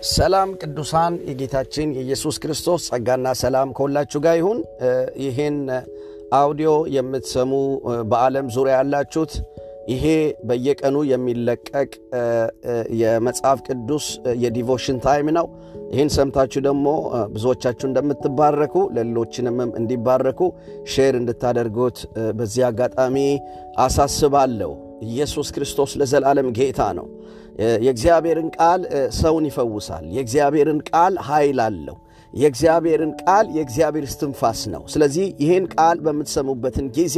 ሰላም ቅዱሳን የጌታችን የኢየሱስ ክርስቶስ ጸጋና ሰላም ከሁላችሁ ጋር ይሁን። ይህን አውዲዮ የምትሰሙ በዓለም ዙሪያ ያላችሁት ይሄ በየቀኑ የሚለቀቅ የመጽሐፍ ቅዱስ የ devotion time ነው። ይህን ሰምታችሁ ደግሞ ብዙዎቻችሁ እንደምትባረኩ ለሌሎችንም እንዲባረኩ share እንድታደርጉት በዚህ አጋጣሚ አሳስባለሁ። ኢየሱስ ክርስቶስ ለዘላለም ጌታ ነው። የእግዚአብሔርን ቃል ሰውን ይፈውሳል። የእግዚአብሔርን ቃል ኃይል አለው። የእግዚአብሔርን ቃል የእግዚአብሔር እስትንፋስ ነው። ስለዚህ ይህን ቃል በምትሰሙበትን ጊዜ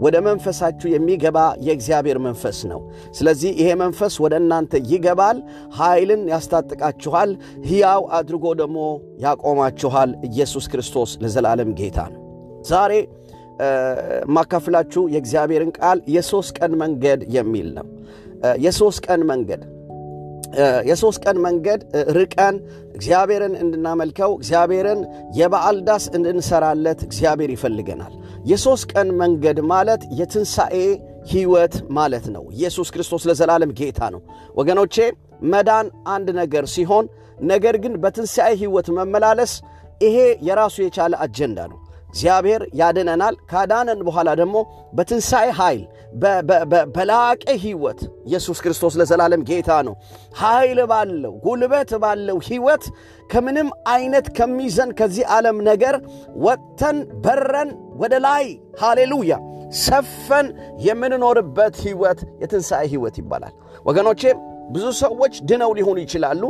ወደ መንፈሳችሁ የሚገባ የእግዚአብሔር መንፈስ ነው። ስለዚህ ይሄ መንፈስ ወደ እናንተ ይገባል፣ ኃይልን ያስታጥቃችኋል፣ ሕያው አድርጎ ደግሞ ያቆማችኋል። ኢየሱስ ክርስቶስ ለዘላለም ጌታ ነው። ዛሬ የማካፍላችሁ የእግዚአብሔርን ቃል የሦስት ቀን መንገድ የሚል ነው። የሦስት ቀን መንገድ የሦስት ቀን መንገድ ርቀን እግዚአብሔርን እንድናመልከው እግዚአብሔርን የበዓል ዳስ እንድንሰራለት እግዚአብሔር ይፈልገናል። የሦስት ቀን መንገድ ማለት የትንሣኤ ሕይወት ማለት ነው። ኢየሱስ ክርስቶስ ለዘላለም ጌታ ነው። ወገኖቼ መዳን አንድ ነገር ሲሆን፣ ነገር ግን በትንሣኤ ሕይወት መመላለስ ይሄ የራሱ የቻለ አጀንዳ ነው። እግዚአብሔር ያድነናል። ካዳነን በኋላ ደግሞ በትንሣኤ ኃይል በላቀ ሕይወት ኢየሱስ ክርስቶስ ለዘላለም ጌታ ነው። ኃይል ባለው ጉልበት ባለው ሕይወት ከምንም አይነት ከሚዘን ከዚህ ዓለም ነገር ወጥተን በረን ወደ ላይ ሃሌሉያ ሰፈን የምንኖርበት ሕይወት የትንሣኤ ሕይወት ይባላል ወገኖቼ። ብዙ ሰዎች ድነው ሊሆኑ ይችላሉ።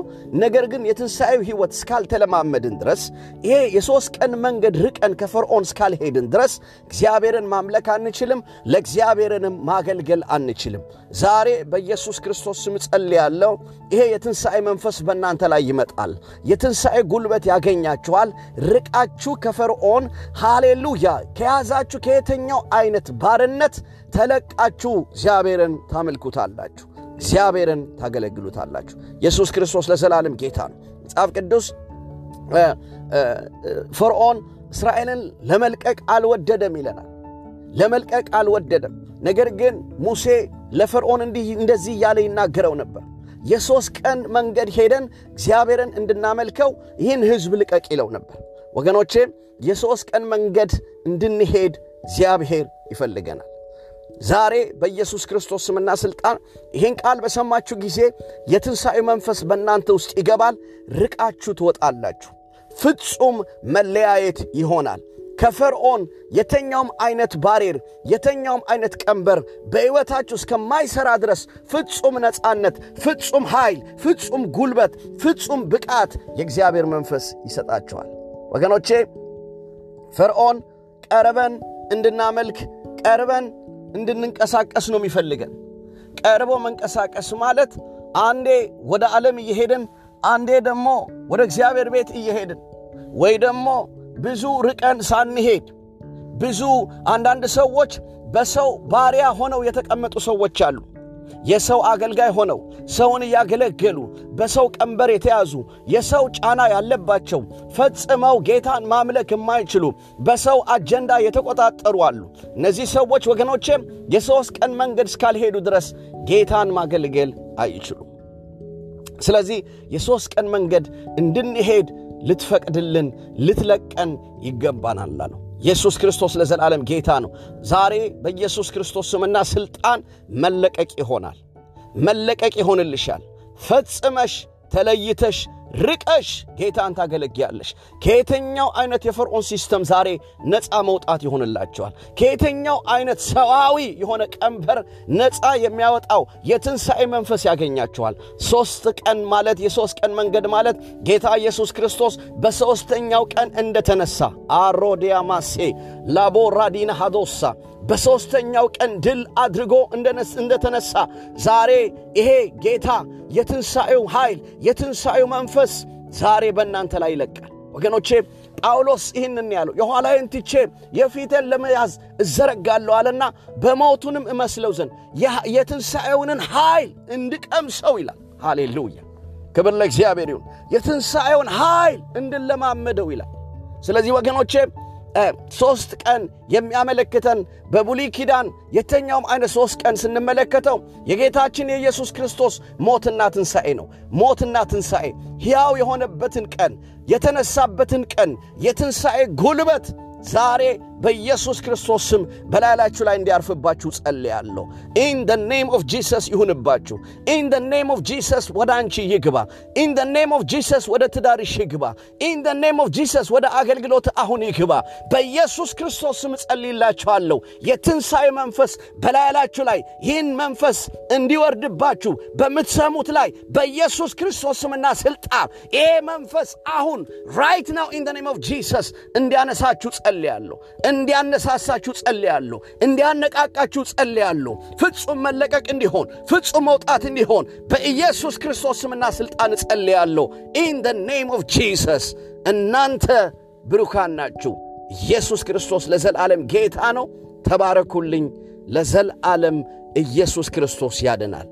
ነገር ግን የትንሣኤው ሕይወት እስካልተለማመድን ድረስ ይሄ የሦስት ቀን መንገድ ርቀን ከፈርዖን እስካልሄድን ድረስ እግዚአብሔርን ማምለክ አንችልም፣ ለእግዚአብሔርንም ማገልገል አንችልም። ዛሬ በኢየሱስ ክርስቶስ ስም ጸልያለሁ። ይሄ የትንሣኤ መንፈስ በእናንተ ላይ ይመጣል። የትንሣኤ ጉልበት ያገኛችኋል። ርቃችሁ ከፈርዖን ሃሌሉያ ከያዛችሁ ከየትኛው አይነት ባርነት ተለቃችሁ እግዚአብሔርን ታመልኩታላችሁ እግዚአብሔርን ታገለግሉታላችሁ። ኢየሱስ ክርስቶስ ለዘላለም ጌታ ነው። መጽሐፍ ቅዱስ ፈርዖን እስራኤልን ለመልቀቅ አልወደደም ይለናል። ለመልቀቅ አልወደደም። ነገር ግን ሙሴ ለፈርዖን እንዲህ እንደዚህ እያለ ይናገረው ነበር። የሦስት ቀን መንገድ ሄደን እግዚአብሔርን እንድናመልከው ይህን ሕዝብ ልቀቅ ይለው ነበር። ወገኖቼ የሦስት ቀን መንገድ እንድንሄድ እግዚአብሔር ይፈልገናል። ዛሬ በኢየሱስ ክርስቶስ ስምና ሥልጣን ይህን ቃል በሰማችሁ ጊዜ የትንሣኤ መንፈስ በእናንተ ውስጥ ይገባል። ርቃችሁ ትወጣላችሁ። ፍጹም መለያየት ይሆናል። ከፈርዖን የተኛውም አይነት ባሬር፣ የተኛውም አይነት ቀንበር በሕይወታችሁ እስከማይሠራ ድረስ ፍጹም ነፃነት፣ ፍጹም ኃይል፣ ፍጹም ጉልበት፣ ፍጹም ብቃት የእግዚአብሔር መንፈስ ይሰጣችኋል። ወገኖቼ ፈርዖን ቀርበን እንድናመልክ ቀርበን እንድንንቀሳቀስ ነው የሚፈልገን። ቀርቦ መንቀሳቀስ ማለት አንዴ ወደ ዓለም እየሄድን አንዴ ደግሞ ወደ እግዚአብሔር ቤት እየሄድን ወይ ደግሞ ብዙ ርቀን ሳንሄድ ብዙ አንዳንድ ሰዎች በሰው ባሪያ ሆነው የተቀመጡ ሰዎች አሉ። የሰው አገልጋይ ሆነው ሰውን እያገለገሉ በሰው ቀንበር የተያዙ የሰው ጫና ያለባቸው ፈጽመው ጌታን ማምለክ የማይችሉ በሰው አጀንዳ የተቆጣጠሩ አሉ። እነዚህ ሰዎች ወገኖቼም የሦስት ቀን መንገድ እስካልሄዱ ድረስ ጌታን ማገልገል አይችሉም። ስለዚህ የሦስት ቀን መንገድ እንድንሄድ ልትፈቅድልን ልትለቀን ይገባናል አለው። ኢየሱስ ክርስቶስ ለዘላለም ጌታ ነው። ዛሬ በኢየሱስ ክርስቶስ ስምና ሥልጣን መለቀቅ ይሆናል። መለቀቅ ይሆንልሻል። ፈጽመሽ ተለይተሽ ርቀሽ ጌታን ታገለግያለሽ። ከየትኛው አይነት የፈርዖን system ዛሬ ነፃ መውጣት ይሆንላቸዋል። ከየትኛው አይነት ሰዋዊ የሆነ ቀንበር ነፃ የሚያወጣው የትንሣኤ መንፈስ ያገኛቸዋል። ሦስት ቀን ማለት የሦስት ቀን መንገድ ማለት ጌታ ኢየሱስ ክርስቶስ በሦስተኛው ቀን እንደተነሳ አሮዲያ ማሴ ላቦራዲና ሃዶሳ በሦስተኛው ቀን ድል አድርጎ እንደተነሳ ዛሬ ይሄ ጌታ የትንሣኤው ኃይል የትንሣኤው መንፈስ ዛሬ በእናንተ ላይ ይለቃል። ወገኖቼ ጳውሎስ ይህንን ያለው የኋላዬን ትቼ የፊቴን ለመያዝ እዘረጋለሁ አለና በሞቱንም እመስለው ዘንድ የትንሣኤውንን ኃይል እንድቀምሰው ይላል። ሃሌሉያ ክብር ለእግዚአብሔር ይሁን። የትንሣኤውን ኃይል እንድለማመደው ይላል። ስለዚህ ወገኖቼ ሶስት ቀን የሚያመለክተን በብሉይ ኪዳን የተኛውም አይነት ሶስት ቀን ስንመለከተው የጌታችን የኢየሱስ ክርስቶስ ሞትና ትንሣኤ ነው። ሞትና ትንሣኤ ሕያው የሆነበትን ቀን የተነሳበትን ቀን የትንሣኤ ጉልበት ዛሬ በኢየሱስ ክርስቶስ ስም በላያላችሁ ላይ እንዲያርፍባችሁ ጸልያለሁ። in the name of Jesus ይሁንባችሁ። in the name of Jesus ወደ አንቺ ይግባ። in the name of Jesus ወደ ትዳርሽ ይግባ። in the name of Jesus ወደ አገልግሎት አሁን ይግባ። በኢየሱስ ክርስቶስ ስም ጸልይላችኋለሁ። የትንሣኤ መንፈስ በላያላችሁ ላይ ይህን መንፈስ እንዲወርድባችሁ በምትሰሙት ላይ በኢየሱስ ክርስቶስ ስምና ስልጣን ይሄ መንፈስ አሁን right now in the name of Jesus እንዲያነሳችሁ ጸልያለሁ። እንዲያነሳሳችሁ ጸልያለሁ። እንዲያነቃቃችሁ ጸልያለሁ። ፍጹም መለቀቅ እንዲሆን፣ ፍጹም መውጣት እንዲሆን በኢየሱስ ክርስቶስ ስምና ሥልጣን ጸልያለሁ። in the name of Jesus። እናንተ ብሩካን ናችሁ። ኢየሱስ ክርስቶስ ለዘላለም ጌታ ነው። ተባረኩልኝ። ለዘላለም ኢየሱስ ክርስቶስ ያድናል።